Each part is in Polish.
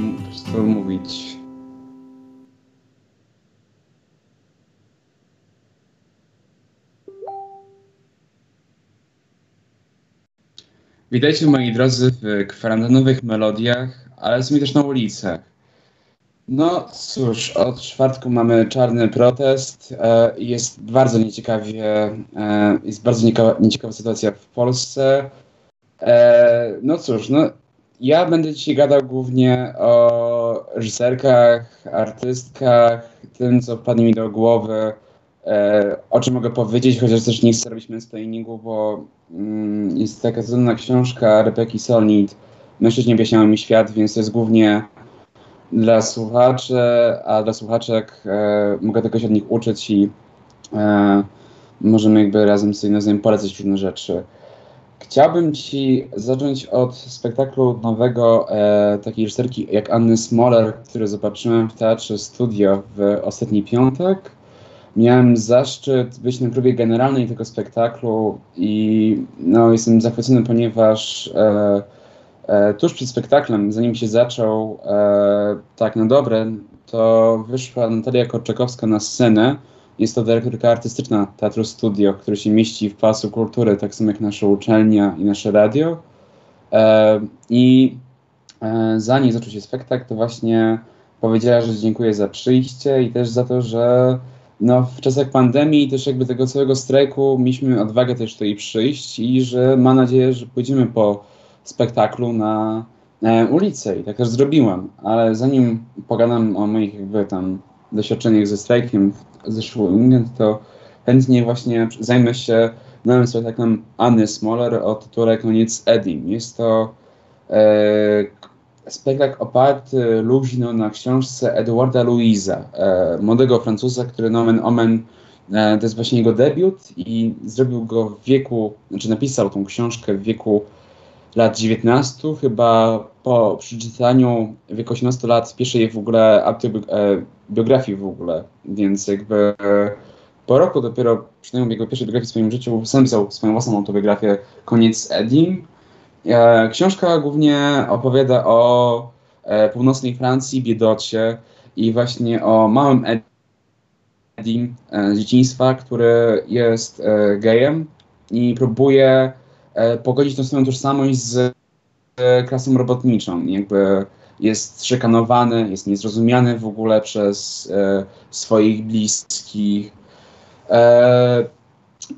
po prostu mówić. Witajcie moi drodzy w kwarantannowych melodiach, ale sumie też na ulicach. No cóż, od czwartku mamy czarny protest. E, jest bardzo nieciekawie, e, jest bardzo nieciekawa, nieciekawa sytuacja w Polsce. E, no cóż, no ja będę dzisiaj gadał głównie o reżyserkach, artystkach, tym co wpadnie mi do głowy, e, o czym mogę powiedzieć, chociaż też nie chcę robić mansplainingu, bo mm, jest taka cudowna książka Rebeki Solnit, Mężczyźni objaśniają mi świat, więc to jest głównie dla słuchaczy, a dla słuchaczek e, mogę tylko się od nich uczyć i e, możemy jakby razem sobie nawzajem polecać różne rzeczy. Chciałbym Ci zacząć od spektaklu nowego e, takiej reżyserki jak Anny Smoller, który zobaczyłem w Teatrze Studio w ostatni piątek. Miałem zaszczyt być na próbie generalnej tego spektaklu i no, jestem zachwycony, ponieważ e, e, tuż przed spektaklem, zanim się zaczął e, tak na dobre, to wyszła Natalia Korczakowska na scenę jest to dyrektorka artystyczna Teatru Studio, który się mieści w Pałacu Kultury, tak samo jak nasza uczelnia i nasze radio. E, I e, zanim zaczął się spektakl, to właśnie powiedziała, że dziękuję za przyjście i też za to, że no, w czasach pandemii i też jakby tego całego strajku mieliśmy odwagę też tutaj przyjść i że ma nadzieję, że pójdziemy po spektaklu na e, ulicę i tak też zrobiłam. Ale zanim pogadam o moich jakby tam doświadczeniach ze strajkiem zeszły weekend, to chętnie właśnie zajmę się nowym spektaklem Anny Smoller o tytule Koniec Edim. Jest to e, spektakl oparty luźno na książce Eduarda Louisa, e, młodego Francuza, który nomen omen e, to jest właśnie jego debiut i zrobił go w wieku, znaczy napisał tą książkę w wieku lat 19, chyba po przeczytaniu wieku 18 lat pierwszej w ogóle autobiografii w ogóle, więc jakby po roku dopiero przynajmniej jego pierwszej biografii w swoim życiu sam pisał swoją własną autobiografię Koniec Edim. E, książka głównie opowiada o e, północnej Francji, biedocie i właśnie o małym Edim z dzieciństwa, który jest gejem i próbuje E, pogodzić tą swoją tożsamość z e, klasą robotniczą. Jakby jest szykanowany, jest niezrozumiany w ogóle przez e, swoich bliskich. E,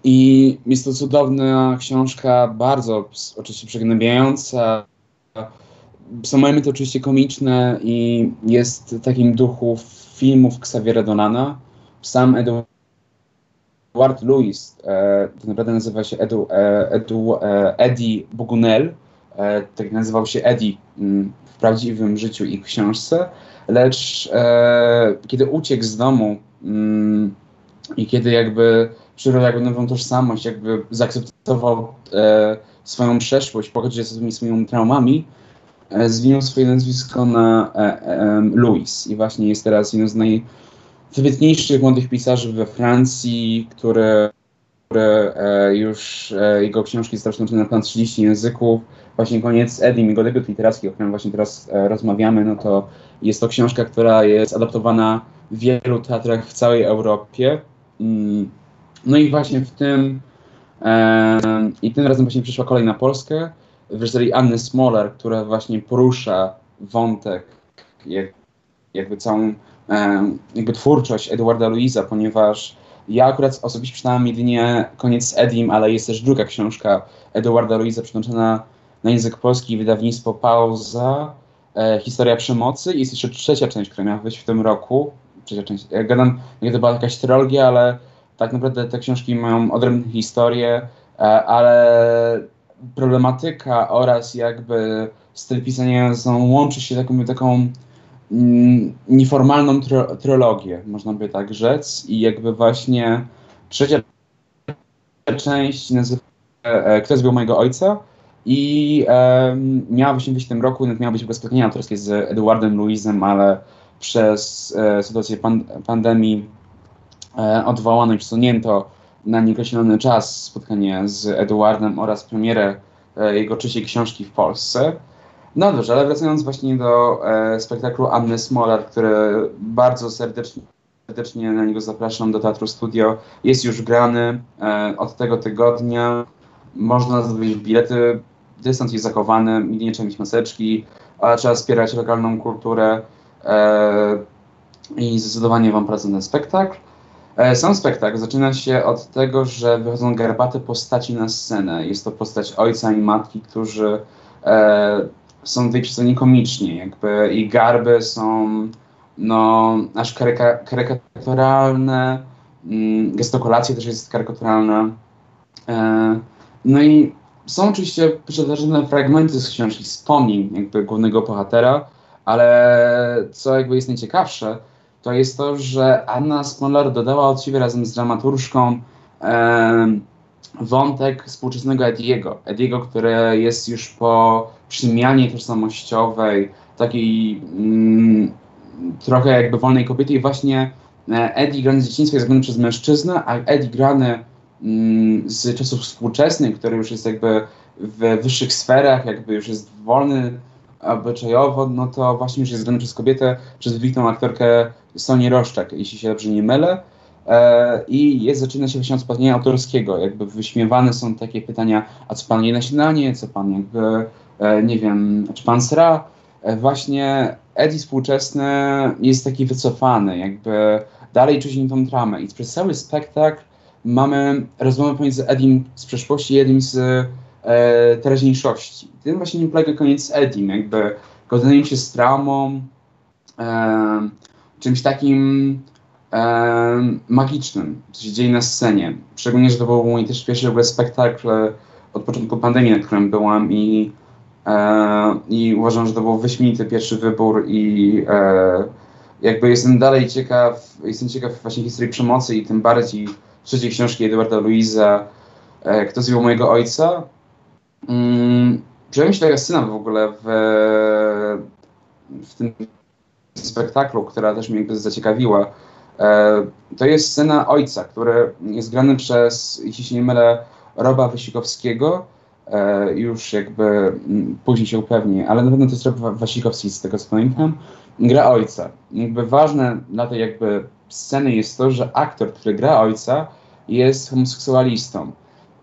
I jest to cudowna książka, bardzo oczywiście przygnębiająca. Są momenty oczywiście komiczne i jest w takim duchu filmów Xaviera Donana. Sam Edward Edward Lewis, e, to naprawdę nazywa się Edu, e, Edu, e, Eddie Bugunel, e, tak nazywał się Eddie mm, w prawdziwym życiu i książce, lecz e, kiedy uciekł z domu mm, i kiedy jakby przyjął jakby nową tożsamość, jakby zaakceptował e, swoją przeszłość, pogodził się z tymi swoimi traumami, zwinął swoje nazwisko na Louis i właśnie jest teraz jednym z naj wybitniejszych młodych pisarzy we Francji, które, które e, już e, jego książki przetłumaczone na ponad 30 języków. Właśnie koniec Edim, jego debiut literacki, o którym właśnie teraz e, rozmawiamy, no to jest to książka, która jest adaptowana w wielu teatrach w całej Europie. Mm, no i właśnie w tym e, i tym razem właśnie przyszła kolej na Polskę w reżyserii Anny Smoller, która właśnie porusza wątek jak, jakby całą jakby twórczość Edwarda Louisa, ponieważ ja akurat osobiście czytałem jedynie Koniec z Edim, ale jest też druga książka Edwarda Louisa przetłumaczona na język polski, wydawnictwo Pauza, e, Historia przemocy i jest jeszcze trzecia część, która miała wyjść w tym roku. Trzecia część. Ja gadam, nie to była jakaś trylogia, ale tak naprawdę te książki mają odrębne historie, e, ale problematyka oraz jakby styl pisania łączy się taką, taką nieformalną tro, trologię, można by tak rzec. I jakby właśnie trzecia część nazywa e, Kto zbił mojego ojca i e, miała właśnie być w tym roku, miała być w spotkanie autorskie z Edwardem Louisem, ale przez e, sytuację pan, pandemii e, odwołano i przesunięto na nieokreślony czas spotkanie z Edwardem oraz premierę e, jego trzeciej książki w Polsce. No dobrze, ale wracając właśnie do e, spektaklu Anny Smolar, który bardzo serdecznie, serdecznie na niego zapraszam do Teatru Studio. Jest już grany e, od tego tygodnia. Można zdobyć bilety, dystans jest zakowany, nie trzeba mieć maseczki, ale trzeba wspierać lokalną kulturę e, i zdecydowanie Wam polecam ten spektakl. E, sam spektakl zaczyna się od tego, że wychodzą garbate postaci na scenę. Jest to postać ojca i matki, którzy e, są przedstawieni komicznie, jakby i garby są no, aż karyka, karykaturalne, mm, gestokulacje też jest karykaturalna. E, no i są oczywiście przytoczone fragmenty z książki, wspomnień jakby głównego bohatera, ale co jakby jest najciekawsze, to jest to, że Anna Smolar dodała od siebie razem z dramaturżką e, wątek współczesnego Ediego. Ediego, który jest już po przemianie tożsamościowej, takiej mm, trochę jakby wolnej kobiety i właśnie e, Eddie grany z dzieciństwa jest grany przez mężczyznę, a Eddie grany mm, z czasów współczesnych, który już jest jakby w wyższych sferach, jakby już jest wolny obyczajowo, no to właśnie już jest grany przez kobietę, przez wybitną aktorkę Sonię Roszczak, jeśli się dobrze nie mylę. E, I jest, zaczyna się właśnie od spotkania autorskiego. Jakby wyśmiewane są takie pytania, a co pan je na śniadanie, co pan jakby, nie wiem, czy pan sra? E, właśnie Eddie współczesny jest taki wycofany, jakby dalej czuć tą tramę. I przez cały spektakl mamy rozmowę pomiędzy Edim z przeszłości i Edim z e, teraźniejszości. Tym właśnie nie polega koniec Edim, jakby godzeniem się z traumą, e, czymś takim e, magicznym, co się dzieje na scenie. Szczególnie, że to był mój też pierwszy w ogóle spektakl od początku pandemii, na którym byłam i, e, i uważam, że to był wyśmienity pierwszy wybór i e, jakby jestem dalej ciekaw, jestem ciekaw właśnie historii przemocy i tym bardziej trzeciej książki Eduarda Luiza, e, Kto zjął mojego ojca. Mm, Przyjęła się taka scena w ogóle w, w tym spektaklu, która też mnie jakby zaciekawiła. E, to jest scena ojca, który jest grany przez, jeśli się nie mylę, Roba Wasikowskiego. E, już jakby m, później się upewni, ale na pewno to jest Wasikowski, z tego co pamiętam. Gra ojca. Jakby ważne dla tej jakby sceny jest to, że aktor, który gra ojca, jest homoseksualistą.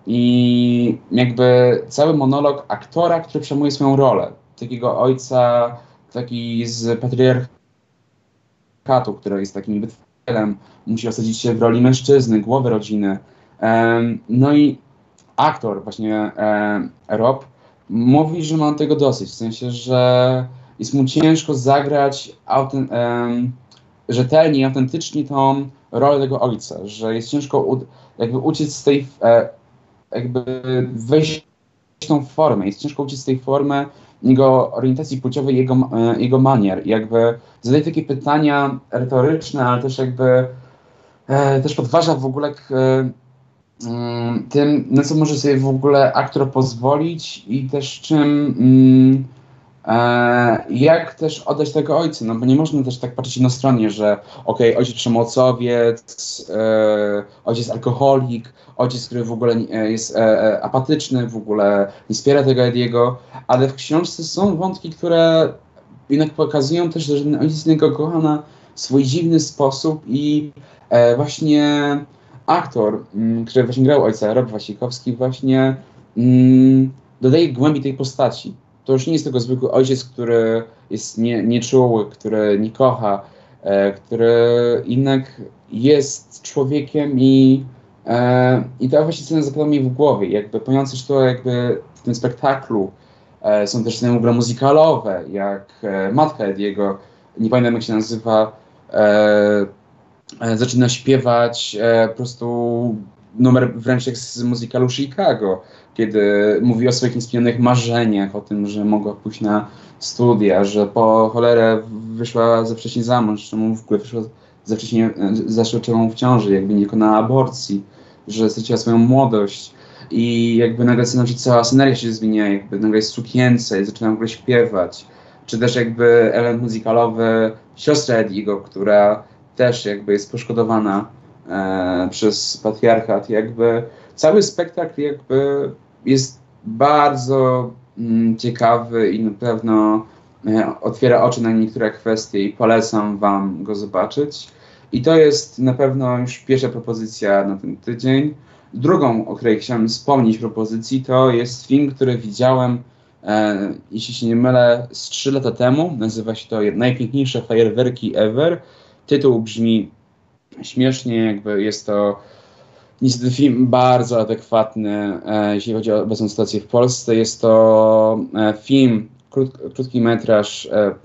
I jakby cały monolog aktora, który przejmuje swoją rolę. Takiego ojca, taki z patriarchatu, który jest takim wytwórcem, musi osadzić się w roli mężczyzny, głowy rodziny. No i aktor, właśnie um, Rob, mówi, że ma tego dosyć. W sensie, że jest mu ciężko zagrać autent, um, rzetelnie i autentycznie tą rolę tego ojca, że jest ciężko jakby uciec z tej e, jakby wejść w tą formę. Jest ciężko uciec z tej formy jego orientacji płciowej, jego, e, jego manier. Jakby zadaje takie pytania retoryczne, ale też jakby e, też podważa w ogóle e, tym, na co może sobie w ogóle aktor pozwolić i też czym mm, E, jak też oddać tego ojca? No bo nie można też tak patrzeć jednostronnie, że okej, okay, ojciec przemocowiec, e, ojciec alkoholik, ojciec, który w ogóle e, jest apatyczny, w ogóle nie wspiera tego Ediego, ale w książce są wątki, które jednak pokazują też, że ojciec niego kocha na swój dziwny sposób i właśnie aktor, mm, który właśnie grał ojca, Rob Wasikowski, właśnie mm, dodaje głębi tej postaci to już nie jest tylko zwykły ojciec, który jest nie, nieczuły, który nie kocha, e, który jednak jest człowiekiem i, e, i ta właśnie scena zapadła mi w głowie. Jakby ponieważ to jakby w tym spektaklu e, są też sceny ogóle muzykalowe, jak matka Ediego, nie pamiętam jak się nazywa, zaczyna śpiewać po prostu numer wręcz jak z muzykalu Chicago kiedy mówi o swoich niespełnionych marzeniach, o tym, że mogła pójść na studia, że po cholerę wyszła za wcześnie za mąż, czemu w ogóle wyszła za wcześnie, zaczęła w ciąży, jakby nie dokonała aborcji, że straciła swoją młodość. I jakby nagle znaczy cała sceneria się zmienia, jakby nagle jest sukience i zaczyna w ogóle śpiewać, czy też jakby element muzykalowy siostra Ediego, która też jakby jest poszkodowana e, przez patriarchat, jakby cały spektakl jakby jest bardzo mm, ciekawy i na pewno e, otwiera oczy na niektóre kwestie i polecam Wam go zobaczyć. I to jest na pewno już pierwsza propozycja na ten tydzień. Drugą, o której chciałem wspomnieć propozycji, to jest film, który widziałem, e, jeśli się nie mylę, z 3 lata temu. Nazywa się to Najpiękniejsze fajerwerki ever. Tytuł brzmi śmiesznie, jakby jest to niestety film bardzo adekwatny, e, jeśli chodzi o obecną sytuację w Polsce. Jest to e, film, krót, krótki metraż, e,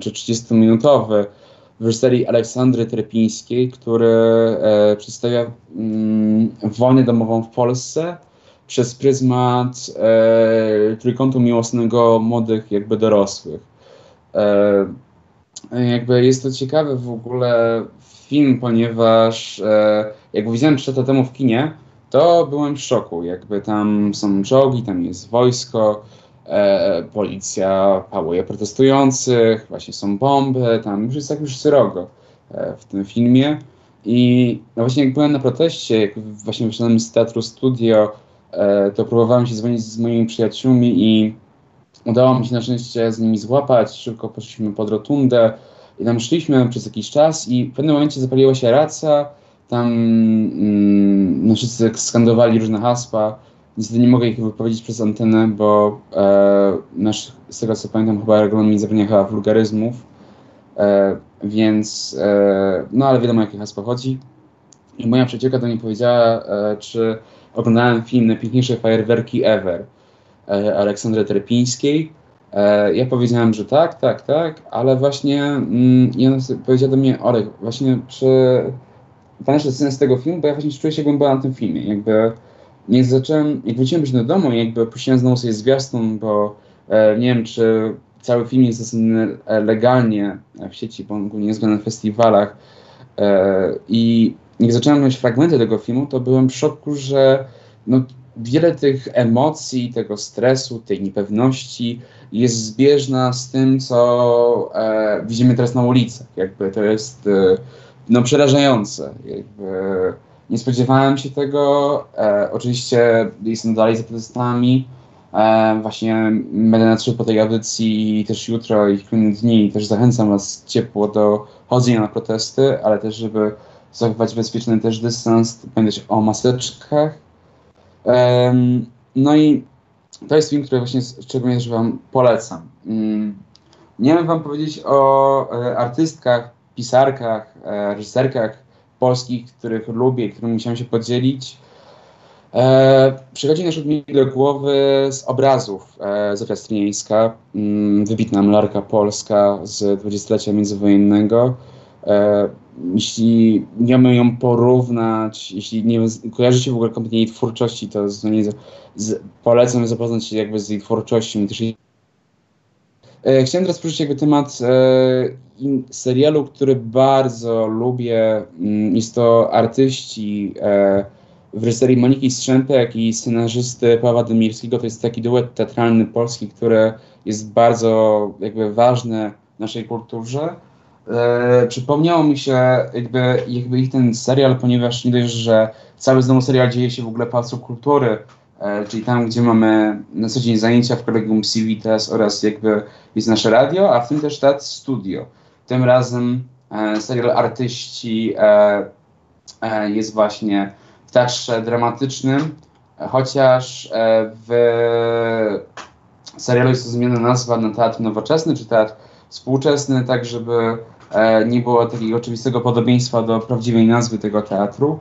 czy 30-minutowy, w reżyserii Aleksandry Trepińskiej, który przedstawia mm, wojnę domową w Polsce przez pryzmat trójkątu miłosnego młodych jakby dorosłych. Jakby jest to ciekawy w ogóle film, ponieważ e, jak widziałem 3 lata temu w kinie, to byłem w szoku. Jakby tam są czołgi, tam jest wojsko, e, policja pałuje protestujących, właśnie są bomby, tam już jest tak już e, w tym filmie. I no właśnie jak byłem na proteście, jak właśnie wyszedłem z teatru studio, e, to próbowałem się dzwonić z moimi przyjaciółmi i udało mi się na szczęście z nimi złapać. Szybko poszliśmy pod rotundę i tam szliśmy przez jakiś czas i w pewnym momencie zapaliła się raca, tam mm, no wszyscy skandowali różne hasła, Niestety nie mogę ich wypowiedzieć przez antenę, bo e, nasz, z tego co pamiętam, chyba regulamin zabrania wulgaryzmów, e, więc e, no ale wiadomo, jakie hasło chodzi. I moja przyjacielka do mnie powiedziała, e, czy oglądałem film Najpiękniejsze fajerwerki ever Aleksandry Terpińskiej. E, ja powiedziałem, że tak, tak, tak, ale właśnie mm, i ona powiedziała do mnie, Olek, właśnie pamiętasz scenę z tego filmu, bo ja właśnie czuję się, była na tym filmie, jakby nie zacząłem, jak wróciłem do domu, jakby puściłem znowu sobie zwiastun, bo e, nie wiem, czy cały film jest dostępny e, legalnie w sieci, bo ogólnie jest na festiwalach. E, I jak zacząłem oglądać fragmenty tego filmu, to byłem w szoku, że no, wiele tych emocji, tego stresu, tej niepewności jest zbieżna z tym, co e, widzimy teraz na ulicach. Jakby to jest e, no, przerażające. Jakby, nie spodziewałem się tego. E, oczywiście jestem dalej za protestami. E, właśnie będę na trzy po tej audycji i też jutro i w kolejne dni. Też zachęcam Was ciepło do chodzenia na protesty, ale też, żeby zachować bezpieczny też dystans, pamiętać o maseczkach. No i to jest film, który właśnie szczególnie też Wam polecam. Mm, nie wiem Wam powiedzieć o e, artystkach, pisarkach, e, reżyserkach, polskich, których lubię, którymi chciałem się podzielić. E, przychodzi na mi do głowy z obrazów e, Zofia Stryjeńska, mm, wybitna malarka polska z dwudziestolecia międzywojennego. E, jeśli miałbym ją porównać, jeśli nie kojarzycie w ogóle kompletnie jej twórczości, to z, z, polecam zapoznać się jakby z jej twórczością. Też E, chciałem teraz poruszyć jakby temat e, serialu, który bardzo lubię. Mm, jest to artyści e, w reżyserii Moniki Strzępek i scenarzysty Pawła Demirskiego. To jest taki duet teatralny polski, który jest bardzo jakby ważny w naszej kulturze. E, przypomniało mi się jakby, jakby ich ten serial, ponieważ nie dość, że cały znowu serial dzieje się w ogóle Pałacu Kultury, E, czyli tam, gdzie mamy na co dzień zajęcia w kolegium Civitas oraz jakby jest nasze radio, a w tym też teatr studio. Tym razem e, serial Artyści e, e, jest właśnie w teatrze dramatycznym, chociaż w serialu jest zmiana nazwa na teatr nowoczesny czy teatr współczesny, tak żeby nie było takiego oczywistego podobieństwa do prawdziwej nazwy tego teatru.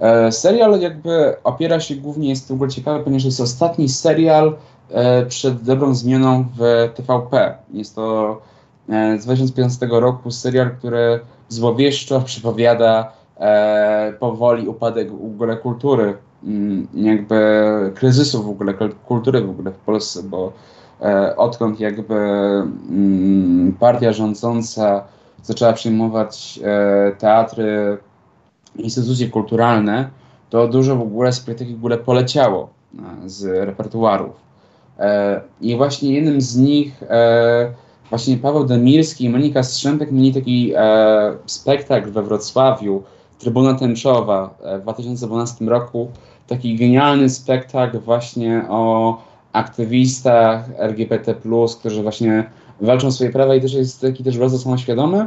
E, serial jakby opiera się głównie, jest w ogóle ciekawy, ponieważ jest ostatni serial e, przed dobrą zmianą w TVP. Jest to e, z 2015 roku serial, który złowieszczo przypowiada powoli upadek w ogóle kultury, mm, jakby kryzysu w ogóle kultury w ogóle w Polsce, bo odkąd jakby mm, partia rządząca zaczęła przyjmować teatry instytucje kulturalne, to dużo w ogóle spektakli w ogóle poleciało e, z repertuarów. E, I właśnie jednym z nich e, właśnie Paweł Demirski i Monika Strzępek mieli taki spektakl we Wrocławiu, Trybuna Tęczowa w 2012 roku. Taki genialny spektakl właśnie o aktywistach LGBT+, którzy właśnie walczą o swoje prawa i też jest taki też bardzo samoświadomy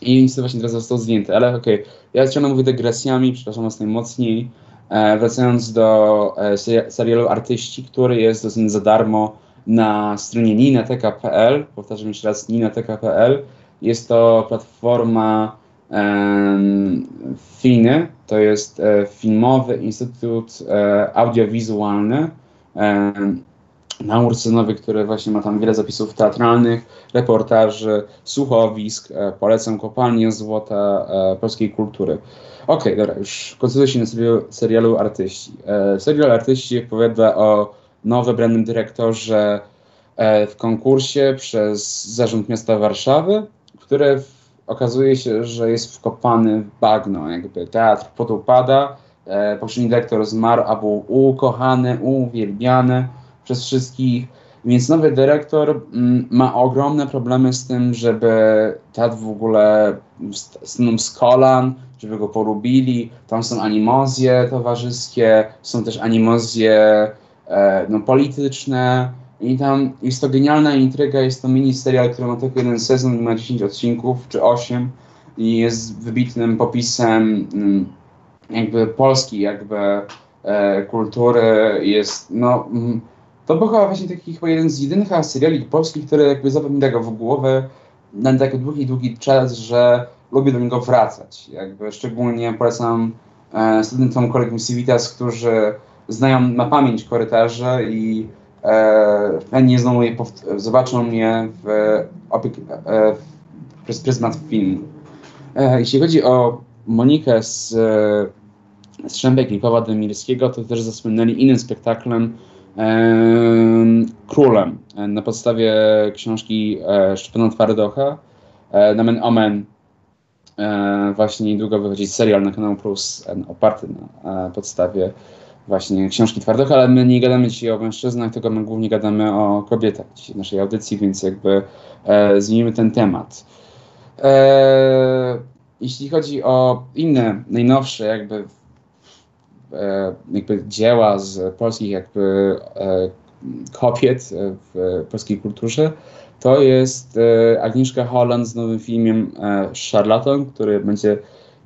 i niestety właśnie teraz został zdjęty, ale okej, okay. ja ciągle mówię dygresjami, przepraszam was najmocniej, e, wracając do e, serialu Artyści, który jest dostępny za darmo na stronie ninateka.pl, powtarzam jeszcze raz ninateka.pl, jest to platforma um, FINY, to jest e, Filmowy Instytut e, Audiowizualny, e, na Ursynowy, który właśnie ma tam wiele zapisów teatralnych, reportaży, słuchowisk. E, polecam Kopalnię Złota e, polskiej kultury. Okej, okay, dobra, już koncentruję się na serialu, serialu Artyści. E, serial Artyści opowiada o nowo wybranym dyrektorze e, w konkursie przez Zarząd Miasta Warszawy, który w, okazuje się, że jest wkopany w bagno, jakby teatr podupada, e, poprzedni dyrektor zmarł, a był ukochany, uwielbiany przez wszystkich. Więc nowy dyrektor mm, ma ogromne problemy z tym, żeby teatr w ogóle stanął z kolan, żeby go porubili. Tam są animozje towarzyskie, są też animozje e, no, polityczne. I tam jest to genialna intryga, jest to mini serial, który ma tylko jeden sezon ma 10 odcinków, czy 8 i jest wybitnym popisem mm, jakby Polski, jakby e, kultury, jest no... To był chyba właśnie taki chyba jeden z jedynych seriali polskich, który jakby zapamięta go w głowę na taki długi, długi czas, że lubię do niego wracać. Jakby szczególnie polecam e, studentom kolegium Civitas, którzy znają na pamięć korytarze i e, chętnie znowu je zobaczą mnie w, e, przez pryzmat filmu. E, jeśli chodzi o Monikę z, e, z Szępek i Pawła Demirskiego, to też zasłynęli innym spektaklem, królem na podstawie książki e, Szczepana Twardocha. E, Nomen Omen e, właśnie niedługo wychodzi serial na kanał Plus oparty na podstawie właśnie książki Twardocha, ale my nie gadamy dzisiaj o mężczyznach, tylko my głównie gadamy o kobietach w naszej audycji, więc jakby zmienimy ten temat. Jeśli chodzi o inne, najnowsze jakby jakby dzieła z polskich jakby e, kobiet w polskiej kulturze, to jest e, Agnieszka Holland z nowym filmem Charlatan, który będzie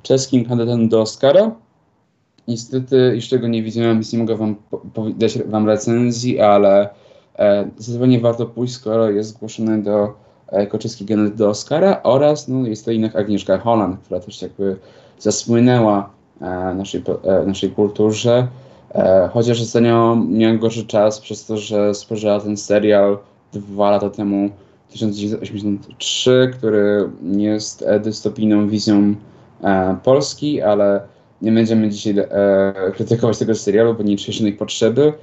czeskim kandydatem do Oscara. Niestety jeszcze go nie widziałem, więc nie mogę wam dać wam recenzji, ale zdecydowanie warto pójść, skoro jest zgłoszony do jako czeski kandydat do Oscara oraz no, jest to jednak Agnieszka Holland, która też jakby zasłynęła E, naszej, e, naszej kulturze. E, chociaż za nią miałem gorszy czas przez to, że spojrzała ten serial dwa lata temu, 1983, który jest dystopijną wizją Polski, ale nie będziemy dzisiaj krytykować tego serialu, bo nie czuję potrzeby.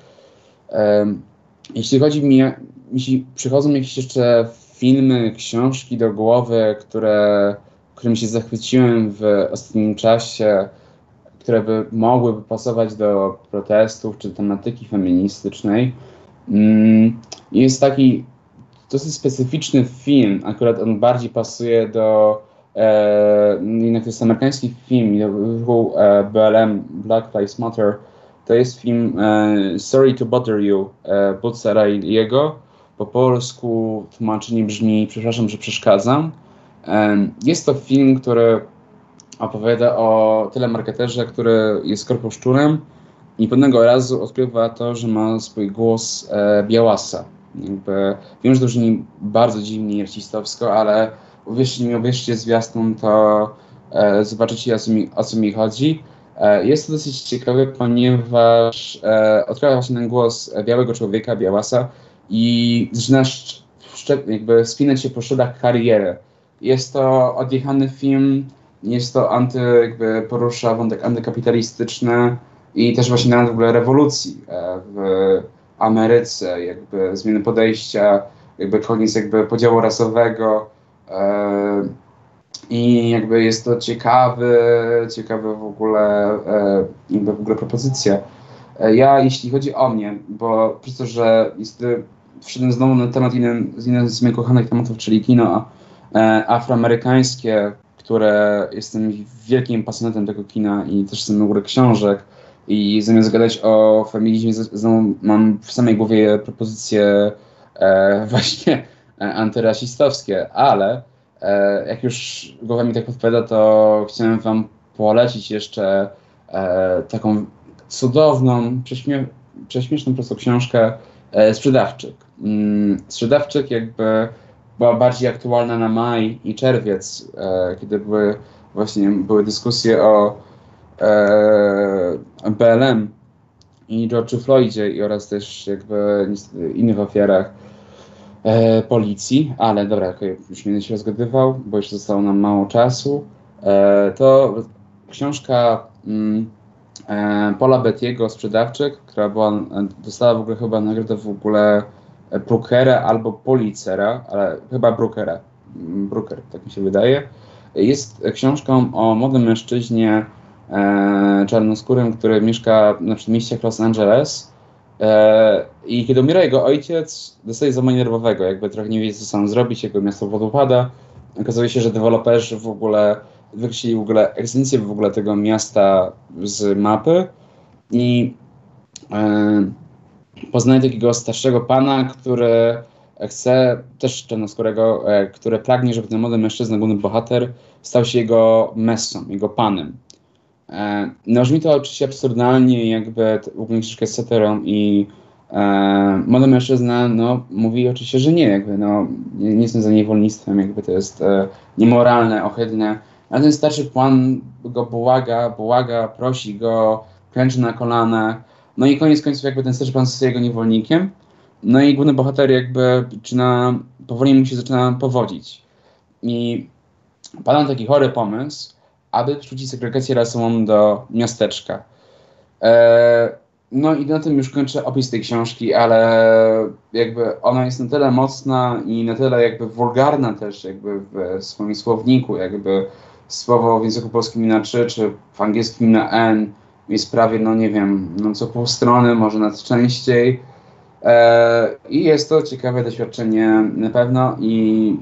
Jeśli chodzi mi, jeśli przychodzą jakieś jeszcze filmy, książki do głowy, które, którymi się zachwyciłem w ostatnim czasie, które by mogłyby pasować do protestów czy tematyki feministycznej. Mm, jest taki dosyć specyficzny film, akurat on bardziej pasuje do e, jednak to jest amerykański film do ruchu e, BLM Black Lives Matter. To jest film e, Sorry to Bother You e, Butzera i jego. Po polsku tłumaczenie brzmi Przepraszam, że przeszkadzam. E, jest to film, który opowiada o telemarketerze, który jest korposzczurem i pewnego razu odkrywa to, że ma swój głos e, białasa. Jakby, wiem, że to brzmi bardzo dziwnie i artistowsko, ale uwierzcie mi, uwierzcie zwiastun, to e, zobaczycie o co, mi, o co mi chodzi. E, jest to dosyć ciekawe, ponieważ e, odkrywa właśnie ten głos białego człowieka, białasa i zaczyna jakby spinać się po szodach kariery. Jest to odjechany film, jest to anty, jakby porusza wątek antykapitalistyczny i też właśnie nawet w ogóle rewolucji e, w Ameryce, jakby zmiany podejścia, jakby koniec jakby podziału rasowego e, i jakby jest to ciekawy, ciekawy w ogóle, e, jakby w ogóle propozycja. Ja, jeśli chodzi o mnie, bo przez to, że jest, wszedłem znowu na temat jeden, jeden z moich kochanych tematów, czyli kino afroamerykańskie, które jestem wielkim pasjonatem tego kina i też jestem ogóle książek, I zamiast gadać o feminizmie, znowu mam w samej głowie propozycje e, właśnie e, antyrasistowskie, ale e, jak już głowa mi tak podpowiada, to chciałem wam polecić jeszcze e, taką cudowną, prześmie prześmieszną prostą książkę e, Sprzedawczyk. Mm, sprzedawczyk jakby była bardziej aktualna na maj i czerwiec, e, kiedy były właśnie były dyskusje o e, BLM i George'u Floydzie i oraz też jakby innych ofiarach e, policji, ale dobra, już nie będę się rozgadywał, bo jeszcze zostało nam mało czasu. E, to książka mm, e, Paula Bettiego, Sprzedawczyk, która była, dostała w ogóle chyba nagrodę w ogóle Brookera albo Policera, ale chyba Brookera. Brooker, tak mi się wydaje. Jest książką o młodym mężczyźnie e, czarnoskórym, który mieszka na przedmieściach Los Angeles. E, I kiedy umiera jego ojciec, dostaje załamania nerwowego, jakby trochę nie wie, co sam zrobić, jego miasto wodopada. Okazuje się, że deweloperzy w ogóle wykreślili w ogóle egzystencję w ogóle tego miasta z mapy i e, poznaje takiego starszego pana, który chce, też czarnoskórego, e, który pragnie, żeby ten młody mężczyzna, główny bohater, stał się jego messą, jego panem. E, no brzmi to oczywiście absurdalnie, jakby ogólnie książka jest satyrą i e, młody mężczyzna no, mówi oczywiście, że nie, jakby no, nie, nie jestem za niewolnictwem, jakby to jest e, niemoralne, ohydne. Ale ten starszy pan go błaga, błaga, prosi go, klęczy na kolana. No i koniec końców jakby ten pan zostaje jego niewolnikiem. No i główny bohater jakby zaczyna, powoli mu się zaczyna powodzić. I pada taki chory pomysł, aby wrzucić segregację rasową do miasteczka. E, no i na tym już kończę opis tej książki, ale jakby ona jest na tyle mocna i na tyle jakby wulgarna też jakby w swoim słowniku, jakby słowo w języku polskim na 3, czy w angielskim na N jest prawie, no nie wiem, no co pół strony, może nawet częściej E, I jest to ciekawe doświadczenie na pewno i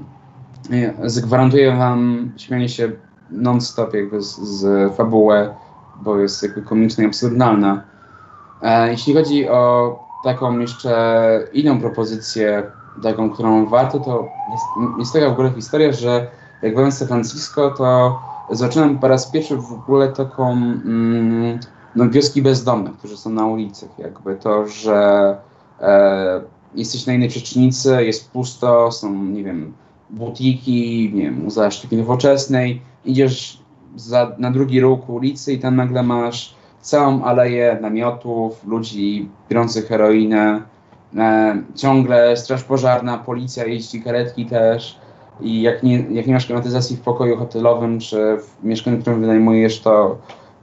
zagwarantuję wam śmianie się non-stop jakby z, z fabułę, bo jest jakby komiczna i absurdalna. E, jeśli chodzi o taką jeszcze inną propozycję, taką, którą warto, to jest, jest taka w ogóle historia, że jak byłem w San Francisco, to zobaczyłem po raz pierwszy w ogóle taką mm, no, wioski bezdomnych, którzy są na ulicach. Jakby to, że e, jesteś na innej przecznicy, jest pusto, są, nie wiem, butiki, nie wiem, muzea sztuki nowoczesnej, idziesz za, na drugi róg ulicy i tam nagle masz całą aleję namiotów, ludzi biorących heroinę, e, ciągle straż pożarna, policja jeździ, karetki też i jak nie, jak nie masz klimatyzacji w pokoju hotelowym czy w mieszkaniu, którym wynajmujesz, to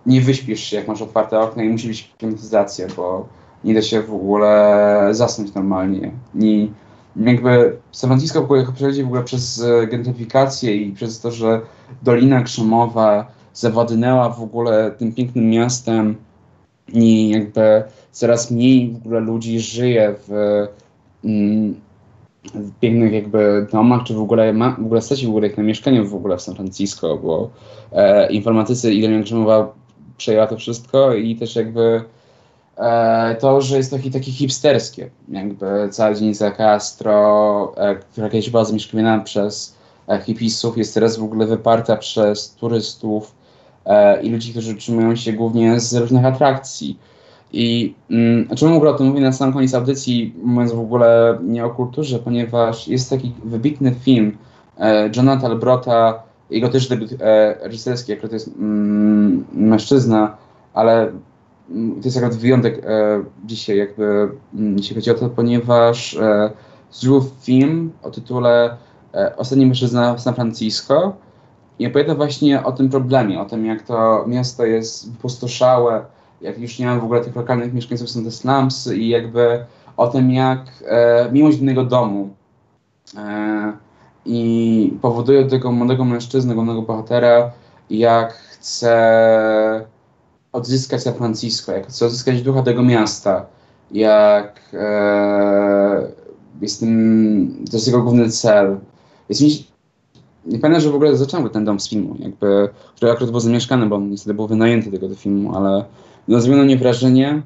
nie wyśpisz się, jak masz otwarte okna i musi być klimatyzacja, bo nie da się w ogóle zasnąć normalnie. I jakby San Francisco w ogóle przechodzi w ogóle przez e, gentrifikację i przez to, że Dolina Krzemowa zawładnęła w ogóle tym pięknym miastem i jakby coraz mniej w ogóle ludzi żyje w, mm, w pięknych jakby domach, czy w ogóle ma, w ogóle stać w ogóle jak na mieszkaniu w ogóle w San Francisco, bo e, informatycy i Dolina Krzemowa przejęła to wszystko i też jakby E, to, że jest takie, takie hipsterskie, jakby cała dzielnica Castro, e, która kiedyś była zamieszkiwana przez e, hipisów, jest teraz w ogóle wyparta przez turystów i ludzi, którzy utrzymują się głównie z różnych atrakcji. I mm, czemu ogóle o tym mówię na sam koniec audycji, mówiąc w ogóle nie o kulturze, ponieważ jest taki wybitny film e, Jonathan Brota, jego też debiut e, reżyserski, jako to jest mm, mężczyzna, ale to jest akurat wyjątek e, dzisiaj, jakby, mm, jeśli chodzi o to, ponieważ e, zrobił film o tytule e, Ostatni mężczyzna w San Francisco i opowiada właśnie o tym problemie, o tym, jak to miasto jest wypustoszałe, jak już nie ma w ogóle tych lokalnych mieszkańców, są te slumsy i jakby o tym, jak e, miłość innego domu e, i powoduje tego młodego mężczyzny, głównego bohatera, jak chce odzyskać San Francisco, jak chce odzyskać ducha tego miasta, jak e, jest tym, to jest jego główny cel. Jest mi, nie pamiętam, że w ogóle zacząłem ten dom z filmu, jakby, który akurat był zamieszkany, bo niestety był wynajęty tego do filmu, ale no, zrobiło na mnie wrażenie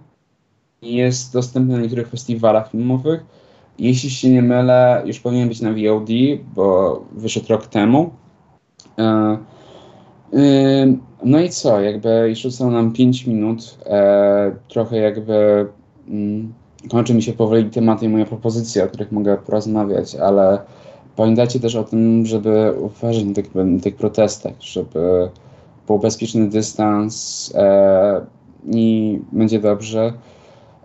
jest dostępny na niektórych festiwalach filmowych. Jeśli się nie mylę, już powinien być na VOD, bo wyszedł rok temu. E, y, no i co, jakby jeszcze zostało nam 5 minut, e, trochę jakby mm, kończy mi się powoli tematy i moje propozycje, o których mogę porozmawiać, ale pamiętajcie też o tym, żeby uważać na tych, na tych protestach, żeby był bezpieczny dystans e, i będzie dobrze.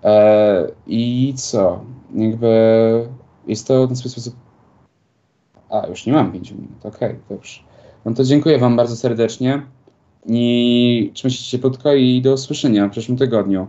E, I co? Jakby jest to na swój sposób. A, już nie mam 5 minut. Okej, okay, dobrze. No to dziękuję Wam bardzo serdecznie i trzymajcie się cieplutko i do usłyszenia w przyszłym tygodniu.